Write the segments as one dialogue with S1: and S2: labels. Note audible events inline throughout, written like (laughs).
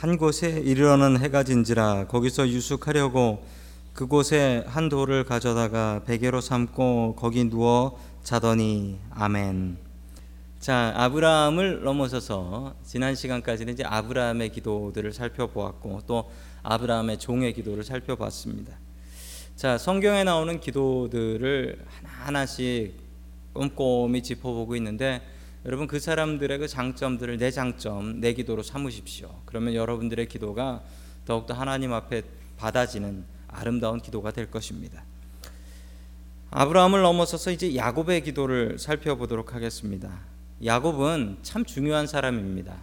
S1: 한 곳에 이르러는 해가 진지라 거기서 유숙하려고 그곳에 한 돌을 가져다가 베개로 삼고 거기 누워 자더니 아멘. 자, 아브라함을 넘어서서 지난 시간까지는 이제 아브라함의 기도들을 살펴보았고 또 아브라함의 종의 기도를 살펴봤습니다. 자, 성경에 나오는 기도들을 하나하나씩 꼼꼼히 짚어보고 있는데 여러분 그 사람들의 그 장점들을 내 장점, 내 기도로 삼으십시오. 그러면 여러분들의 기도가 더욱더 하나님 앞에 받아지는 아름다운 기도가 될 것입니다. 아브라함을 넘어서서 이제 야곱의 기도를 살펴보도록 하겠습니다. 야곱은 참 중요한 사람입니다.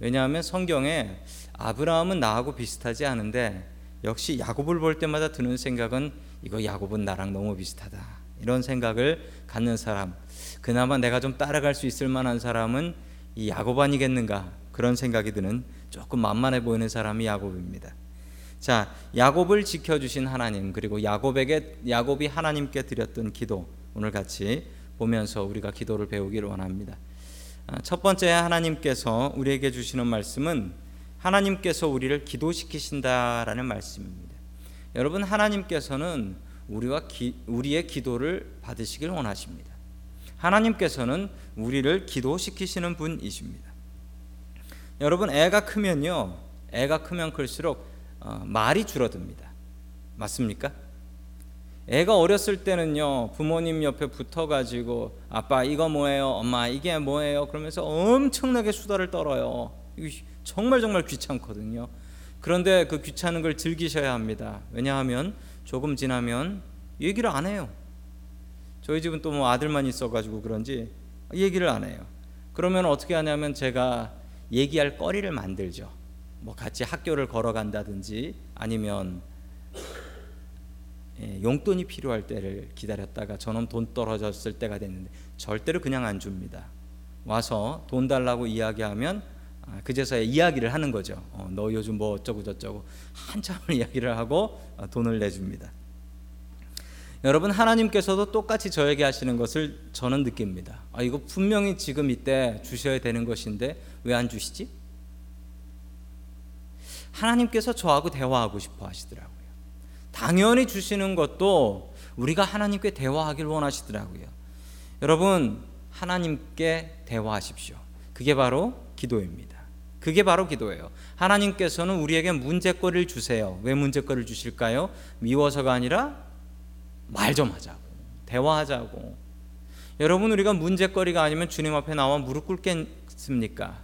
S1: 왜냐하면 성경에 아브라함은 나하고 비슷하지 않은데 역시 야곱을 볼 때마다 드는 생각은 이거 야곱은 나랑 너무 비슷하다. 이런 생각을 갖는 사람. 그나마 내가 좀 따라갈 수 있을 만한 사람은 이 야곱 아니겠는가? 그런 생각이 드는 조금 만만해 보이는 사람이 야곱입니다. 자, 야곱을 지켜 주신 하나님 그리고 야곱에게 야곱이 하나님께 드렸던 기도 오늘 같이 보면서 우리가 기도를 배우기를 원합니다. 아, 첫 번째 하나님께서 우리에게 주시는 말씀은 하나님께서 우리를 기도시키신다라는 말씀입니다. 여러분 하나님께서는 우리와 기, 우리의 기도를 받으시길 원하십니다. 하나님께서는 우리를 기도시키시는 분이십니다. 여러분 애가 크면요, 애가 크면 클수록 어, 말이 줄어듭니다. 맞습니까? 애가 어렸을 때는요 부모님 옆에 붙어 가지고 아빠 이거 뭐예요 엄마 이게 뭐예요 그러면서 엄청나게 수다를 떨어요 정말 정말 귀찮거든요 그런데 그 귀찮은 걸 즐기셔야 합니다 왜냐하면 조금 지나면 얘기를 안 해요. 저희 집은 또 뭐 아들만 있어가지고 그런지 얘기를 안 해요. 그러면 어떻게 하냐면 제가 얘기할 거리를 만들죠. 뭐 같이 학교를 걸어간다든지 아니면 예, 용돈이 필요할 때를 기다렸다가 저놈 돈 떨어졌을 때가 됐는데 절대로 그냥 안 줍니다. 와서 돈 달라고 이야기하면 아, 그제서야 이야기를 하는 거죠. 어, 너 요즘 뭐 어쩌고 저쩌고 한참을 (laughs) 이야기를 하고 어, 돈을 내줍니다. 여러분 하나님께서도 똑같이 저에게 하시는 것을 저는 느낍니다. 아 이거 분명히 지금 이때 주셔야 되는 것인데 왜 안 주시지? 하나님께서 저하고 대화하고 싶어 하시더라고요. 당연히 주시는 것도 우리가 하나님께 대화하길 원하시더라고요. 여러분, 하나님께 대화하십시오. 그게 바로 기도입니다. 그게 바로 기도예요. 하나님께서는 우리에게 문제거리를 주세요. 왜 문제거리를 주실까요? 미워서가 아니라 말 좀 하자고. 대화하자고. 여러분, 우리가 문제거리가 아니면 주님 앞에 나와 무릎 꿇겠습니까?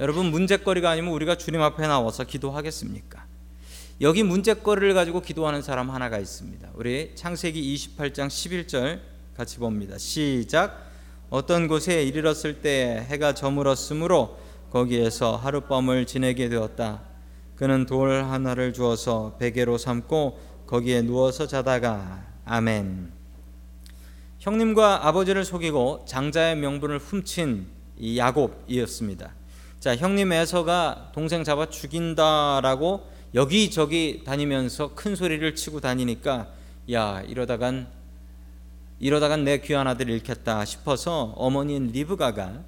S1: 여러분, 문제거리가 아니면 우리가 주님 앞에 나와서 기도하겠습니까? 여기 문제거리를 가지고 기도하는 사람 하나가 있습니다. 우리 창세기 28장 11절 같이 봅니다. 시작. 어떤 곳에 이르렀을 때 해가 저물었으므로 거기에서 하룻밤을 지내게 되었다. 그는 돌 하나를 주어서 베개로 삼고 거기에 누워서 자다가 아멘. 형님과 아버지를 속이고 장자의 명분을 훔친 이 야곱이었습니다. 자, 형님 에서가 동생 잡아 죽인다라고 여기저기 다니면서 큰 소리를 치고 다니니까 야 이러다간 이러다간 내 귀한 아들 잃겠다 싶어서 어머니인 리브가가 아,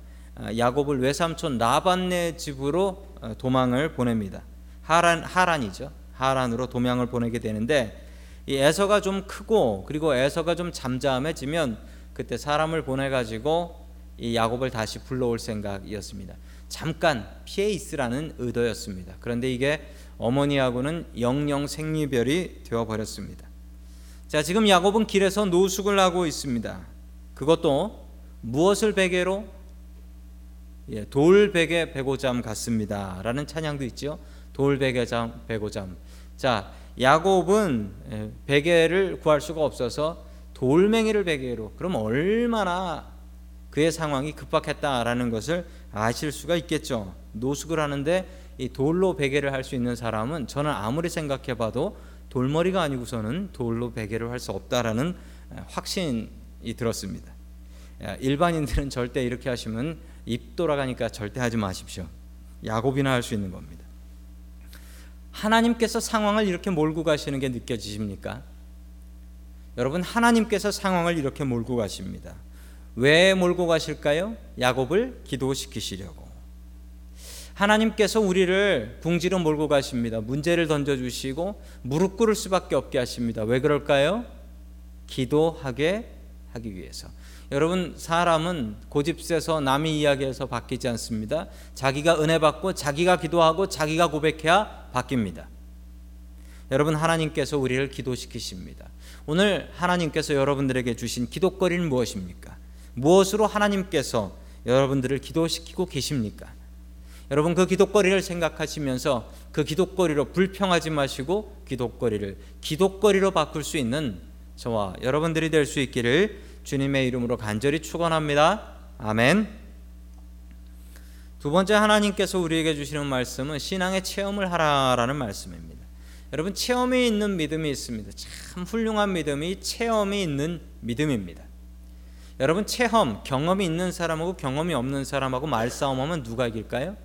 S1: 야곱을 외삼촌 나반네 집으로 어, 도망을 보냅니다. 하란 하란이죠. 하란으로 도망을 보내게 되는데 이 에서가 좀 크고 그리고 에서가 좀 잠잠해지면 그때 사람을 보내 가지고 이 야곱을 다시 불러올 생각이었습니다. 잠깐 피해 있으라는 의도였습니다. 그런데 이게 어머니하고는 영영 생리별이 되어 버렸습니다. 자, 지금 야곱은 길에서 노숙을 하고 있습니다. 그것도 무엇을 베개로 예, 돌베개 베고잠 같습니다라는 찬양도 있죠. 돌베개잠 베고잠. 자, 야곱은 예, 베개를 구할 수가 없어서 돌멩이를 베개로. 그럼 얼마나 그의 상황이 급박했다라는 것을 아실 수가 있겠죠. 노숙을 하는데 이 돌로 베개를 할 수 있는 사람은 저는 아무리 생각해 봐도 돌머리가 아니고서는 돌로 베개를 할 수 없다라는 확신이 들었습니다. 일반인들은 절대 이렇게 하시면 입 돌아가니까 절대 하지 마십시오. 야곱이나 할 수 있는 겁니다. 하나님께서 상황을 이렇게 몰고 가시는 게 느껴지십니까? 여러분 하나님께서 상황을 이렇게 몰고 가십니다. 왜 몰고 가실까요? 야곱을 기도시키시려고. 하나님께서 우리를 궁지로 몰고 가십니다. 문제를 던져 주시고 무릎 꿇을 수밖에 없게 하십니다. 왜 그럴까요? 기도하게 하기 위해서. 여러분 사람은 고집세서 남의 이야기에서 바뀌지 않습니다. 자기가 은혜 받고 자기가 기도하고 자기가 고백해야 바뀝니다. 여러분 하나님께서 우리를 기도시키십니다. 오늘 하나님께서 여러분들에게 주신 기도거리는 무엇입니까? 무엇으로 하나님께서 여러분들을 기도시키고 계십니까? 여러분 그 기도거리를 생각하시면서 그 기도거리로 불평하지 마시고 기도거리를 기도거리로 바꿀 수 있는 저와 여러분들이 될 수 있기를 주님의 이름으로 간절히 축원합니다. 아멘. 두 번째 하나님께서 우리에게 주시는 말씀은 신앙의 체험을 하라라는 말씀입니다. 여러분 체험이 있는 믿음이 있습니다. 참 훌륭한 믿음이 체험이 있는 믿음입니다. 여러분 체험, 경험이 있는 사람하고 경험이 없는 사람하고 말싸움하면 누가 이길까요?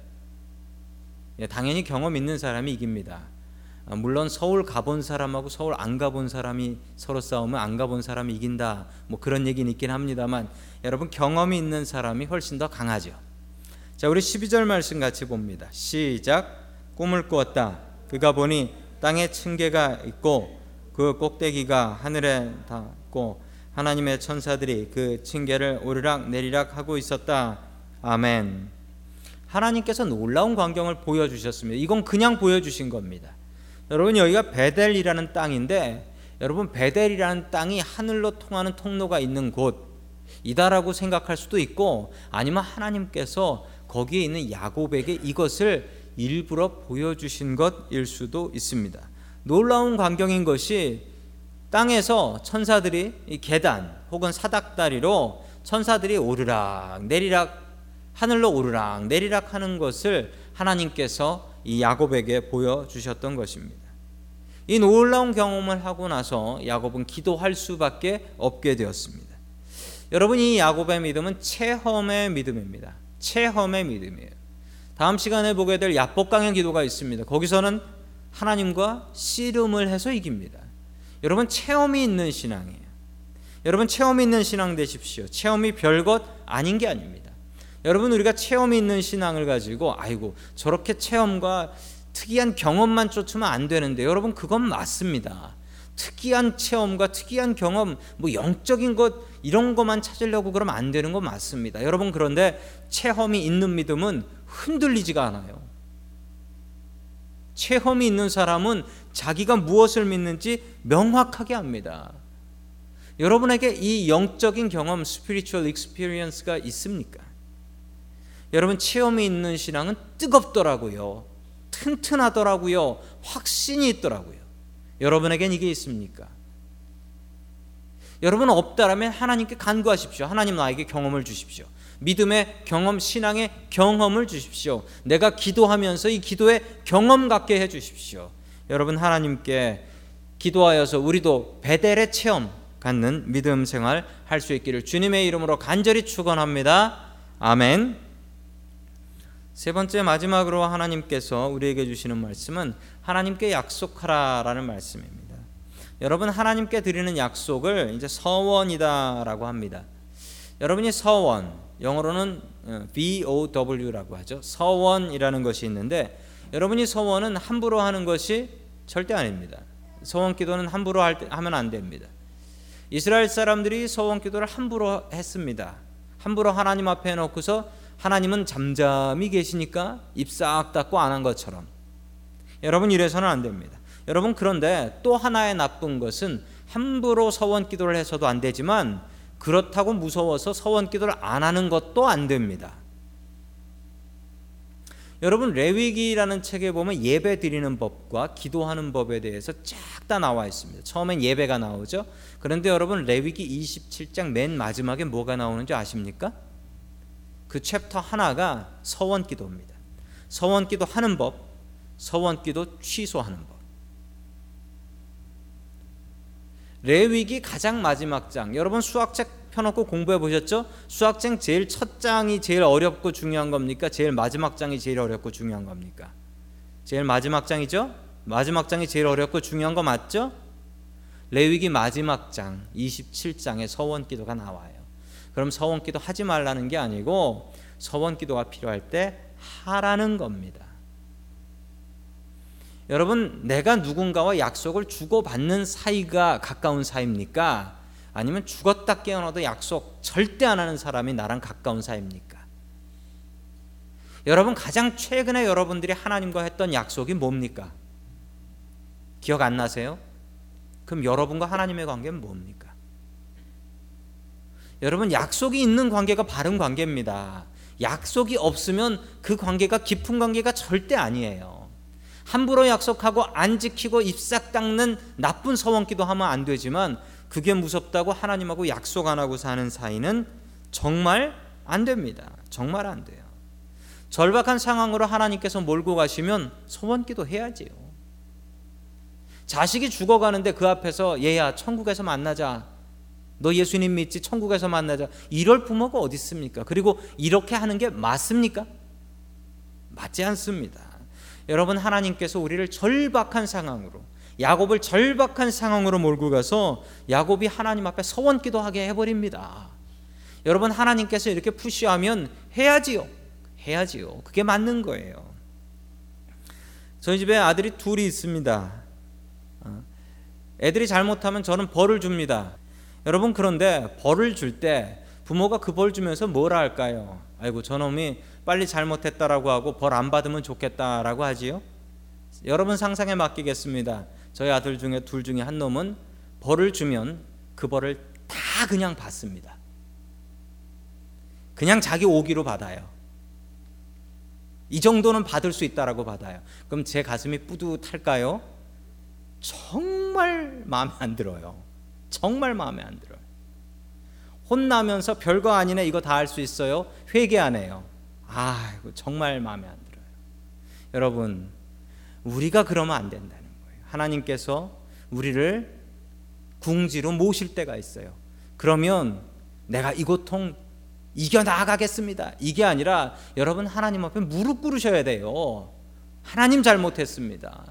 S1: 예, 당연히 경험 있는 사람이 이깁니다. 아, 물론 서울 가본 사람하고 서울 안 가본 사람이 서로 싸우면 안 가본 사람이 이긴다. 뭐 그런 얘기는 있긴 합니다만 여러분 경험이 있는 사람이 훨씬 더 강하죠. 자, 우리 12절 말씀 같이 봅니다. 시작. 꿈을 꾸었다. 그가 보니 땅에 층계가 있고 그 꼭대기가 하늘에 닿고 하나님의 천사들이 그 층계를 오르락 내리락 하고 있었다. 아멘. 하나님께서 놀라운 광경을 보여주셨습니다. 이건 그냥 보여주신 겁니다. 여러분 여기가 베델이라는 땅인데 여러분 베델이라는 땅이 하늘로 통하는 통로가 있는 곳이다라고 생각할 수도 있고 아니면 하나님께서 거기에 있는 야곱에게 이것을 일부러 보여주신 것일 수도 있습니다. 놀라운 광경인 것이 땅에서 천사들이 계단 혹은 사닥다리로 천사들이 오르락 내리락 하늘로 오르락 내리락 하는 것을 하나님께서 이 야곱에게 보여주셨던 것입니다. 이 놀라운 경험을 하고 나서 야곱은 기도할 수밖에 없게 되었습니다. 여러분 이 야곱의 믿음은 체험의 믿음입니다. 체험의 믿음이에요. 다음 시간에 보게 될 야복강의 기도가 있습니다. 거기서는 하나님과 씨름을 해서 이깁니다. 여러분 체험이 있는 신앙이에요. 여러분 체험이 있는 신앙 되십시오. 체험이 별것 아닌 게 아닙니다. 여러분 우리가 체험이 있는 신앙을 가지고 아이고 저렇게 체험과 특이한 경험만 쫓으면 안 되는데 여러분 그건 맞습니다. 특이한 체험과 특이한 경험, 뭐 영적인 것 이런 것만 찾으려고 그러면 안 되는 거 맞습니다. 여러분 그런데 체험이 있는 믿음은 흔들리지가 않아요. 체험이 있는 사람은 자기가 무엇을 믿는지 명확하게 합니다. 여러분에게 이 영적인 경험, spiritual experience가 있습니까? 여러분 체험이 있는 신앙은 뜨겁더라고요. 튼튼하더라고요. 확신이 있더라고요. 여러분에겐 이게 있습니까? 여러분 없다라면 하나님께 간구하십시오. 하나님 나에게 경험을 주십시오. 믿음의 경험, 신앙의 경험을 주십시오. 내가 기도하면서 이 기도에 경험 갖게 해 주십시오. 여러분 하나님께 기도하여서 우리도 베델의 체험 갖는 믿음 생활 할 수 있기를 주님의 이름으로 간절히 축원합니다. 아멘. 세 번째 마지막으로 하나님께서 우리에게 주시는 말씀은 하나님께 약속하라라는 말씀입니다. 여러분 하나님께 드리는 약속을 이제 서원이다라고 합니다. 여러분이 서원 영어로는 VOW라고 어, 하죠. 서원이라는 것이 있는데 여러분이 서원은 함부로 하는 것이 절대 아닙니다. 서원 기도는 함부로 하면 안 됩니다. 이스라엘 사람들이 서원 기도를 함부로 했습니다. 함부로 하나님 앞에 놓고서 하나님은 잠잠히 계시니까 입 싹 닫고 안 한 것처럼 여러분 이래서는 안 됩니다. 여러분 그런데 또 하나의 나쁜 것은 함부로 서원 기도를 해서도 안 되지만 그렇다고 무서워서 서원 기도를 안 하는 것도 안 됩니다. 여러분 레위기라는 책에 보면 예배 드리는 법과 기도하는 법에 대해서 쫙 다 나와 있습니다. 처음엔 예배가 나오죠. 그런데 여러분 레위기 27장 맨 마지막에 뭐가 나오는지 아십니까? 그 챕터 하나가 서원 기도입니다. 서원 기도 하는 법, 서원 기도 취소하는 법. 레위기 가장 마지막 장. 여러분 수학책 펴놓고 공부해 보셨죠? 수학책 제일 첫 장이 제일 어렵고 중요한 겁니까? 제일 마지막 장이 제일 어렵고 중요한 겁니까? 제일 마지막 장이죠? 마지막 장이 제일 어렵고 중요한 거 맞죠? 레위기 마지막 장 27장에 서원 기도가 나와요. 그럼 서원 기도 하지 말라는 게 아니고 서원 기도가 필요할 때 하라는 겁니다. 여러분, 내가 누군가와 약속을 주고받는 사이가 가까운 사이입니까? 아니면 죽었다 깨어나도 약속 절대 안 하는 사람이 나랑 가까운 사이입니까? 여러분, 가장 최근에 여러분들이 하나님과 했던 약속이 뭡니까? 기억 안 나세요? 그럼 여러분과 하나님의 관계는 뭡니까? 여러분, 약속이 있는 관계가 바른 관계입니다. 약속이 없으면 그 관계가 깊은 관계가 절대 아니에요. 함부로 약속하고 안 지키고 입싹 닦는 나쁜 서원기도 하면 안 되지만 그게 무섭다고 하나님하고 약속 안 하고 사는 사이는 정말 안 됩니다. 정말 안 돼요. 절박한 상황으로 하나님께서 몰고 가시면 소원기도 해야지요. 자식이 죽어가는데 그 앞에서 얘야 천국에서 만나자. 너 예수님 믿지 천국에서 만나자. 이럴 부모가 어디 있습니까? 그리고 이렇게 하는 게 맞습니까? 맞지 않습니다. 여러분 하나님께서 우리를 절박한 상황으로 야곱을 절박한 상황으로 몰고 가서 야곱이 하나님 앞에 서원기도 하게 해버립니다. 여러분 하나님께서 이렇게 푸시하면 해야지요. 해야지요. 그게 맞는 거예요. 저희 집에 아들이 둘이 있습니다. 어, 애들이 잘못하면 저는 벌을 줍니다. 여러분 그런데 벌을 줄 때 부모가 그 벌 주면서 뭐라 할까요? 아이고 저놈이 빨리 잘못했다라고 하고 벌 안 받으면 좋겠다라고 하지요. 여러분 상상에 맡기겠습니다. 저희 아들 중에 둘 중에 한 놈은 벌을 주면 그 벌을 다 그냥 받습니다. 그냥 자기 오기로 받아요. 이 정도는 받을 수 있다라고 받아요. 그럼 제 가슴이 뿌듯할까요? 정말 마음에 안 들어요. 정말 마음에 안 들어요. 혼나면서 별거 아니네 이거 다 할 수 있어요. 회개 안 해요. 아, 이거 정말 마음에 안 들어요. 여러분, 우리가 그러면 안 된다는 거예요. 하나님께서 우리를 궁지로 모실 때가 있어요. 그러면 내가 이 고통 이겨 나가겠습니다. 이게 아니라 여러분 하나님 앞에 무릎 꿇으셔야 돼요. 하나님 잘못했습니다.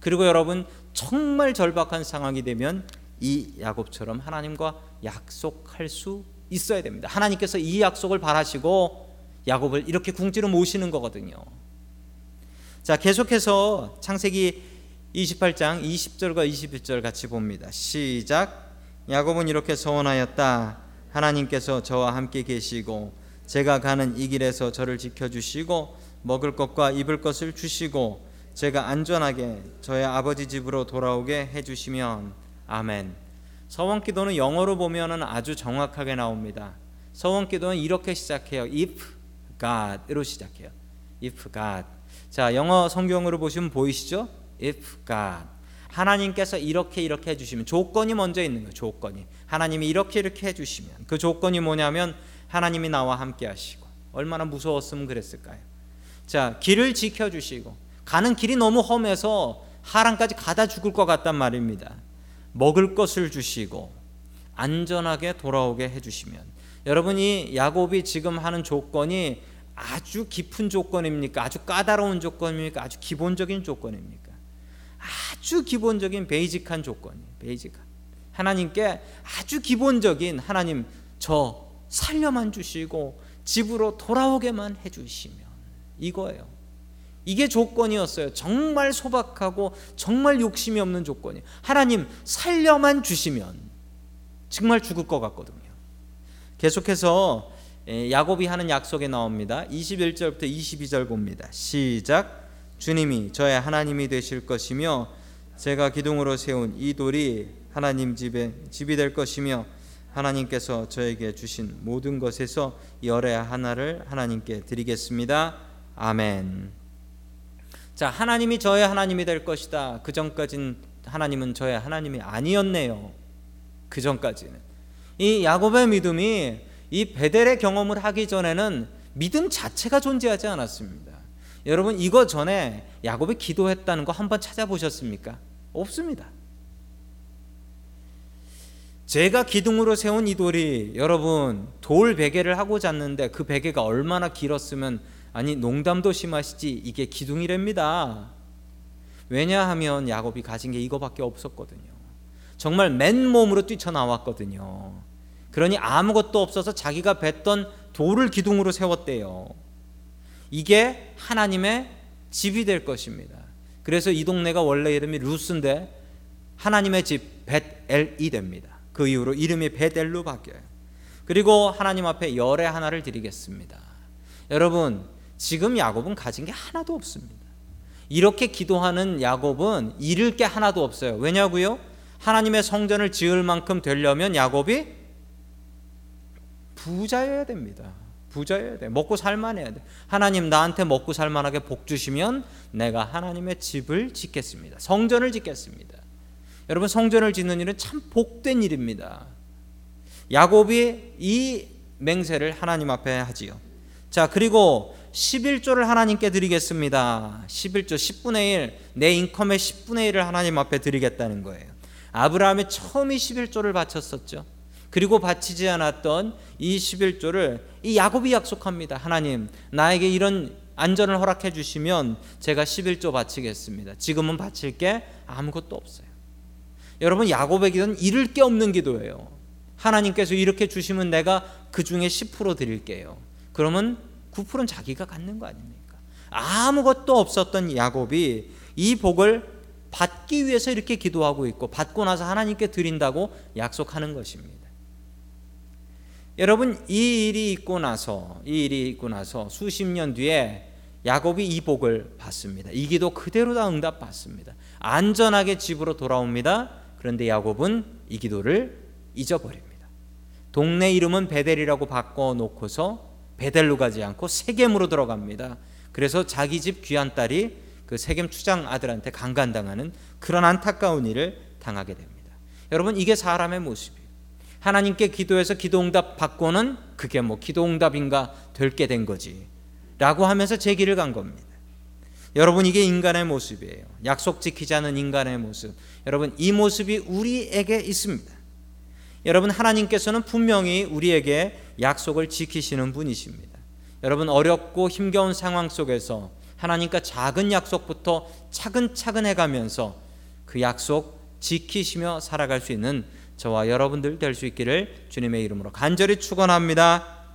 S1: 그리고 여러분 정말 절박한 상황이 되면 이 야곱처럼 하나님과 약속할 수 있어야 됩니다. 하나님께서 이 약속을 바라시고 야곱을 이렇게 궁지로 모시는 거거든요. 자, 계속해서 창세기 28장 20절과 21절 같이 봅니다. 시작. 야곱은 이렇게 서원하였다. 하나님께서 저와 함께 계시고 제가 가는 이 길에서 저를 지켜 주시고 먹을 것과 입을 것을 주시고 제가 안전하게 저의 아버지 집으로 돌아오게 해 주시면 아멘. 서원 기도는 영어로 보면은 아주 정확하게 나옵니다. 서원 기도는 이렇게 시작해요. if God으로 시작해요. if God. 자, 영어 성경으로 보시면 보이시죠? if God. 하나님께서 이렇게 이렇게 해주시면 조건이 먼저 있는 거예요. 조건이 하나님이 이렇게 이렇게 해주시면 그 조건이 뭐냐면 하나님이 나와 함께 하시고 얼마나 무서웠으면 그랬을까요? 자 길을 지켜주시고 가는 길이 너무 험해서 하란까지 가다 죽을 것 같단 말입니다. 먹을 것을 주시고 안전하게 돌아오게 해주시면 여러분이 야곱이 지금 하는 조건이 아주 깊은 조건입니까? 아주 까다로운 조건입니까? 아주 기본적인 조건입니까? 아주 기본적인 베이직한 조건이에요. 베이직한. 하나님께 아주 기본적인 하나님 저 살려만 주시고 집으로 돌아오게만 해주시면 이거예요. 이게 조건이었어요. 정말 소박하고 정말 욕심이 없는 조건이. 하나님 살려만 주시면 정말 죽을 것 같거든요. 계속해서 야곱이 하는 약속에 나옵니다. 21절부터 22절 봅니다. 시작. 주님이 저의 하나님이 되실 것이며 제가 기둥으로 세운 이 돌이 하나님 집에 집이 될 것이며 하나님께서 저에게 주신 모든 것에서 열의 하나를 하나님께 드리겠습니다. 아멘. 자, 하나님이 저의 하나님이 될 것이다. 그 전까진 하나님은 저의 하나님이 아니었네요. 그 전까지는 이 야곱의 믿음이 이 베델의 경험을 하기 전에는 믿음 자체가 존재하지 않았습니다. 여러분 이거 전에 야곱이 기도했다는 거 한번 찾아보셨습니까? 없습니다. 제가 기둥으로 세운 이 돌이 여러분 돌 베개를 하고 잤는데 그 베개가 얼마나 길었으면 아니 농담도 심하시지 이게 기둥이랍니다. 왜냐하면 야곱이 가진 게 이거밖에 없었거든요. 정말 맨몸으로 뛰쳐나왔거든요. 그러니 아무것도 없어서 자기가 뱉던 돌을 기둥으로 세웠대요. 이게 하나님의 집이 될 것입니다. 그래서 이 동네가 원래 이름이 루스인데 하나님의 집 벳엘이 됩니다. 그 이후로 이름이 벳엘로 바뀌어요. 그리고 하나님 앞에 열의 하나를 드리겠습니다. 여러분, 지금 야곱은 가진 게 하나도 없습니다. 이렇게 기도하는 야곱은 잃을 게 하나도 없어요. 왜냐고요? 하나님의 성전을 지을 만큼 되려면 야곱이 부자여야 됩니다. 부자여야 돼. 먹고 살만해야 돼. 하나님 나한테 먹고 살만하게 복 주시면 내가 하나님의 집을 짓겠습니다. 성전을 짓겠습니다. 여러분 성전을 짓는 일은 참 복된 일입니다. 야곱이 이 맹세를 하나님 앞에 하지요. 자, 그리고 11조를 하나님께 드리겠습니다. 11조 10분의 1, 내 인컴의 10분의 1을 하나님 앞에 드리겠다는 거예요. 아브라함이 처음이 11조를 바쳤었죠. 그리고 바치지 않았던 이 11조를 이 야곱이 약속합니다. 하나님, 나에게 이런 안전을 허락해 주시면 제가 11조 바치겠습니다. 지금은 바칠 게 아무것도 없어요. 여러분 야곱의 기도는 잃을 게 없는 기도예요. 하나님께서 이렇게 주시면 내가 그 중에 10% 드릴게요. 그러면 9%는 자기가 갖는 거 아닙니까? 아무것도 없었던 야곱이 이 복을 받기 위해서 이렇게 기도하고 있고 받고 나서 하나님께 드린다고 약속하는 것입니다. 여러분 이 일이 있고 나서 이 일이 있고 나서 수십 년 뒤에 야곱이 이 복을 받습니다. 이 기도 그대로 다 응답 받습니다. 안전하게 집으로 돌아옵니다. 그런데 야곱은 이 기도를 잊어버립니다. 동네 이름은 베델이라고 바꿔 놓고서 베델로 가지 않고 세겜으로 들어갑니다. 그래서 자기 집 귀한 딸이 그 세겜 추장 아들한테 강간당하는 그런 안타까운 일을 당하게 됩니다. 여러분 이게 사람의 모습이에요. 하나님께 기도해서 기도응답 받고는 그게 뭐 기도응답인가 될게 된 거지 라고 하면서 제 길을 간 겁니다. 여러분 이게 인간의 모습이에요. 약속 않은 인간의 모습. 여러분 이 모습이 우리에게 있습니다. 여러분 하나님께서는 분명히 우리에게 약속을 지키시는 분이십니다. 여러분 어렵고 힘겨운 상황 속에서 하나님과 작은 약속부터 차근차근 해가면서 그 약속 지키시며 살아갈 수 있는 저와 여러분들 될 수 있기를 주님의 이름으로 간절히 축원합니다.